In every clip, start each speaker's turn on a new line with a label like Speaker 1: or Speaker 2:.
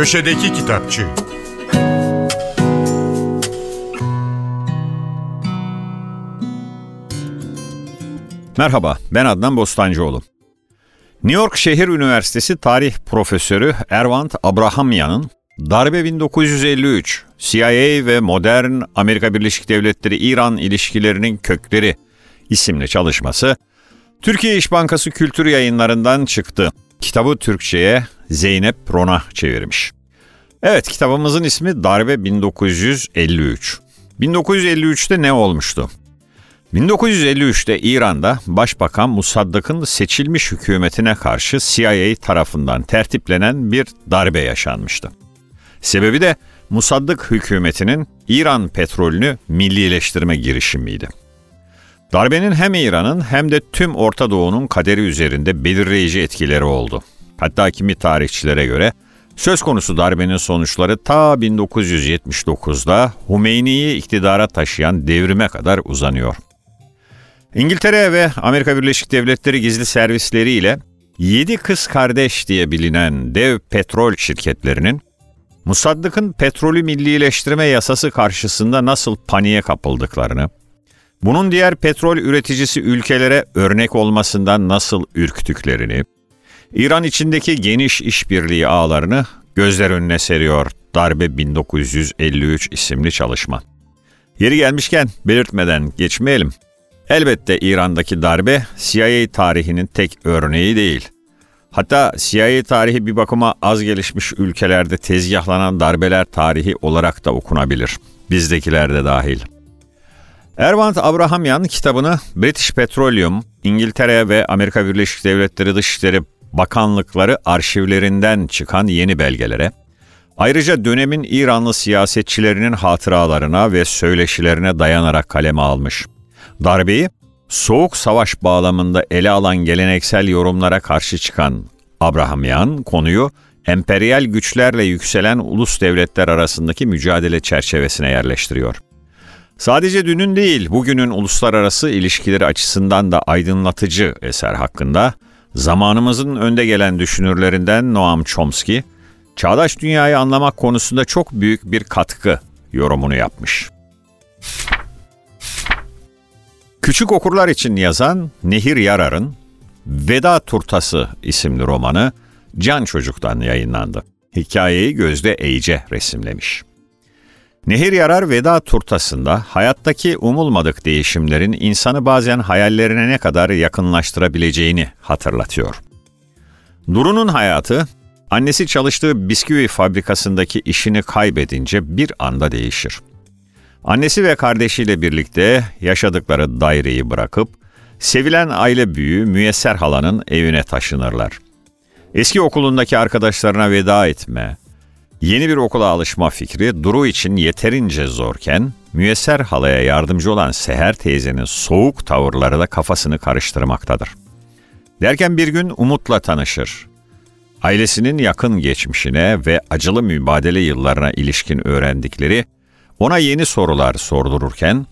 Speaker 1: Köşedeki Kitapçı
Speaker 2: Merhaba, ben Adnan Bostancıoğlu. New York Şehir Üniversitesi tarih profesörü Ervant Abrahamyan'ın Darbe 1953, CIA ve modern Amerika Birleşik Devletleri-İran ilişkilerinin kökleri isimli çalışması Türkiye İş Bankası Kültür Yayınları'ndan çıktı. Kitabı Türkçe'ye Zeynep Rona çevirmiş. Evet, kitabımızın ismi Darbe 1953. 1953'te ne olmuştu? 1953'te İran'da Başbakan Musaddak'ın seçilmiş hükümetine karşı CIA tarafından tertiplenen bir darbe yaşanmıştı. Sebebi de Musaddık hükümetinin İran petrolünü millileştirme girişimiydi. Darbenin hem İran'ın hem de tüm Orta Doğu'nun kaderi üzerinde belirleyici etkileri oldu. Hatta kimi tarihçilere göre söz konusu darbenin sonuçları ta 1979'da Hümeyni'yi iktidara taşıyan devrime kadar uzanıyor. İngiltere ve Amerika Birleşik Devletleri gizli servisleriyle ile 7 kız kardeş diye bilinen dev petrol şirketlerinin Musaddık'ın petrolü millileştirme yasası karşısında nasıl paniğe kapıldıklarını, bunun diğer petrol üreticisi ülkelere örnek olmasından nasıl ürktüklerini, İran içindeki geniş işbirliği ağlarını gözler önüne seriyor Darbe 1953 isimli çalışma. Yeri gelmişken belirtmeden geçmeyelim. Elbette İran'daki darbe CIA tarihinin tek örneği değil. Hatta CIA tarihi bir bakıma az gelişmiş ülkelerde tezgahlanan darbeler tarihi olarak da okunabilir. Bizdekiler de dahil. Ervant Abrahamyan kitabını British Petroleum, İngiltere ve Amerika Birleşik Devletleri Dışişleri Bakanlıkları arşivlerinden çıkan yeni belgelere, ayrıca dönemin İranlı siyasetçilerinin hatıralarına ve söyleşilerine dayanarak kaleme almış. Darbeyi soğuk savaş bağlamında ele alan geleneksel yorumlara karşı çıkan Abrahamyan konuyu emperyal güçlerle yükselen ulus devletler arasındaki mücadele çerçevesine yerleştiriyor. Sadece dünün değil, bugünün uluslararası ilişkileri açısından da aydınlatıcı eser hakkında zamanımızın önde gelen düşünürlerinden Noam Chomsky, çağdaş dünyayı anlamak konusunda çok büyük bir katkı yorumunu yapmış. Küçük okurlar için yazan Nehir Yarar'ın Veda Turtası isimli romanı Can Çocuk'tan yayınlandı. Hikayeyi Gözde Eyce resimlemiş. Nehir Yarar Veda Turtası'nda hayattaki umulmadık değişimlerin insanı bazen hayallerine ne kadar yakınlaştırabileceğini hatırlatıyor. Duru'nun hayatı, annesi çalıştığı bisküvi fabrikasındaki işini kaybedince bir anda değişir. Annesi ve kardeşiyle birlikte yaşadıkları daireyi bırakıp sevilen aile büyüğü Müyesser halanın evine taşınırlar. Eski okulundaki arkadaşlarına veda etme, yeni bir okula alışma fikri Duru için yeterince zorken Müyesser halaya yardımcı olan Seher teyzenin soğuk tavırları da kafasını karıştırmaktadır. Derken bir gün Umut'la tanışır. Ailesinin yakın geçmişine ve acılı mübadele yıllarına ilişkin öğrendikleri ona yeni sorular sordururken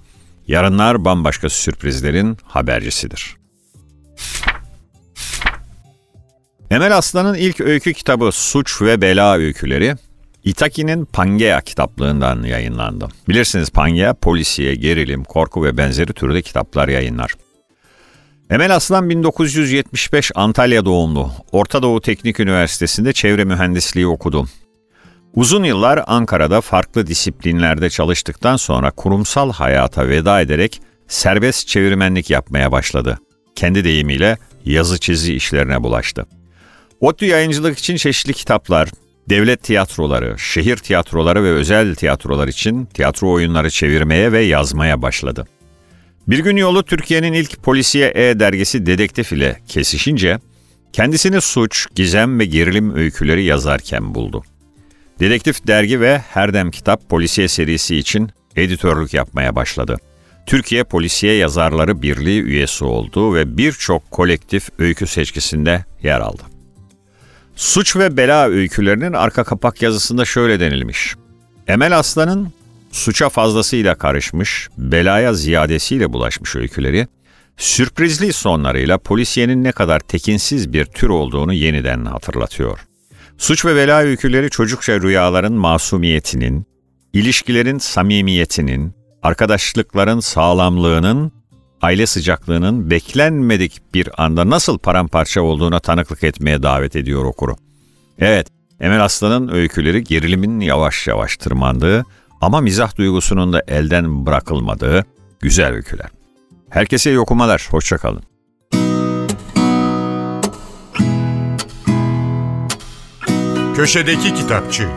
Speaker 2: yarınlar bambaşka sürprizlerin habercisidir. Emel Aslan'ın ilk öykü kitabı Suç ve Bela Öyküleri Itaki'nin Pangea kitaplığından yayınlandı. Bilirsiniz Pangea polisiye, gerilim, korku ve benzeri türde kitaplar yayınlar. Emel Aslan 1975 Antalya doğumlu. Orta Doğu Teknik Üniversitesi'nde çevre mühendisliği okudu. Uzun yıllar Ankara'da farklı disiplinlerde çalıştıktan sonra kurumsal hayata veda ederek serbest çevirmenlik yapmaya başladı. Kendi deyimiyle yazı çizi işlerine bulaştı. ODTÜ yayıncılık için çeşitli kitaplar, devlet tiyatroları, şehir tiyatroları ve özel tiyatrolar için tiyatro oyunları çevirmeye ve yazmaya başladı. Bir gün yolu Türkiye'nin ilk polisiye E dergisi Dedektif ile kesişince kendisini suç, gizem ve gerilim öyküleri yazarken buldu. Dedektif dergi ve Herdem Kitap polisiye serisi için editörlük yapmaya başladı. Türkiye Polisiye Yazarları Birliği üyesi oldu ve birçok kolektif öykü seçkisinde yer aldı. Suç ve bela öykülerinin arka kapak yazısında şöyle denilmiş. Emel Aslan'ın suça fazlasıyla karışmış, belaya ziyadesiyle bulaşmış öyküleri, sürprizli sonlarıyla polisiyenin ne kadar tekinsiz bir tür olduğunu yeniden hatırlatıyor. Suç ve bela öyküleri çocukça rüyaların masumiyetinin, ilişkilerin samimiyetinin, arkadaşlıkların sağlamlığının, aile sıcaklığının beklenmedik bir anda nasıl paramparça olduğuna tanıklık etmeye davet ediyor okuru. Evet, Emel Aslan'ın öyküleri gerilimin yavaş yavaş tırmandığı ama mizah duygusunun da elden bırakılmadığı güzel öyküler. Herkese iyi okumalar, hoşçakalın.
Speaker 1: Köşedeki Kitapçı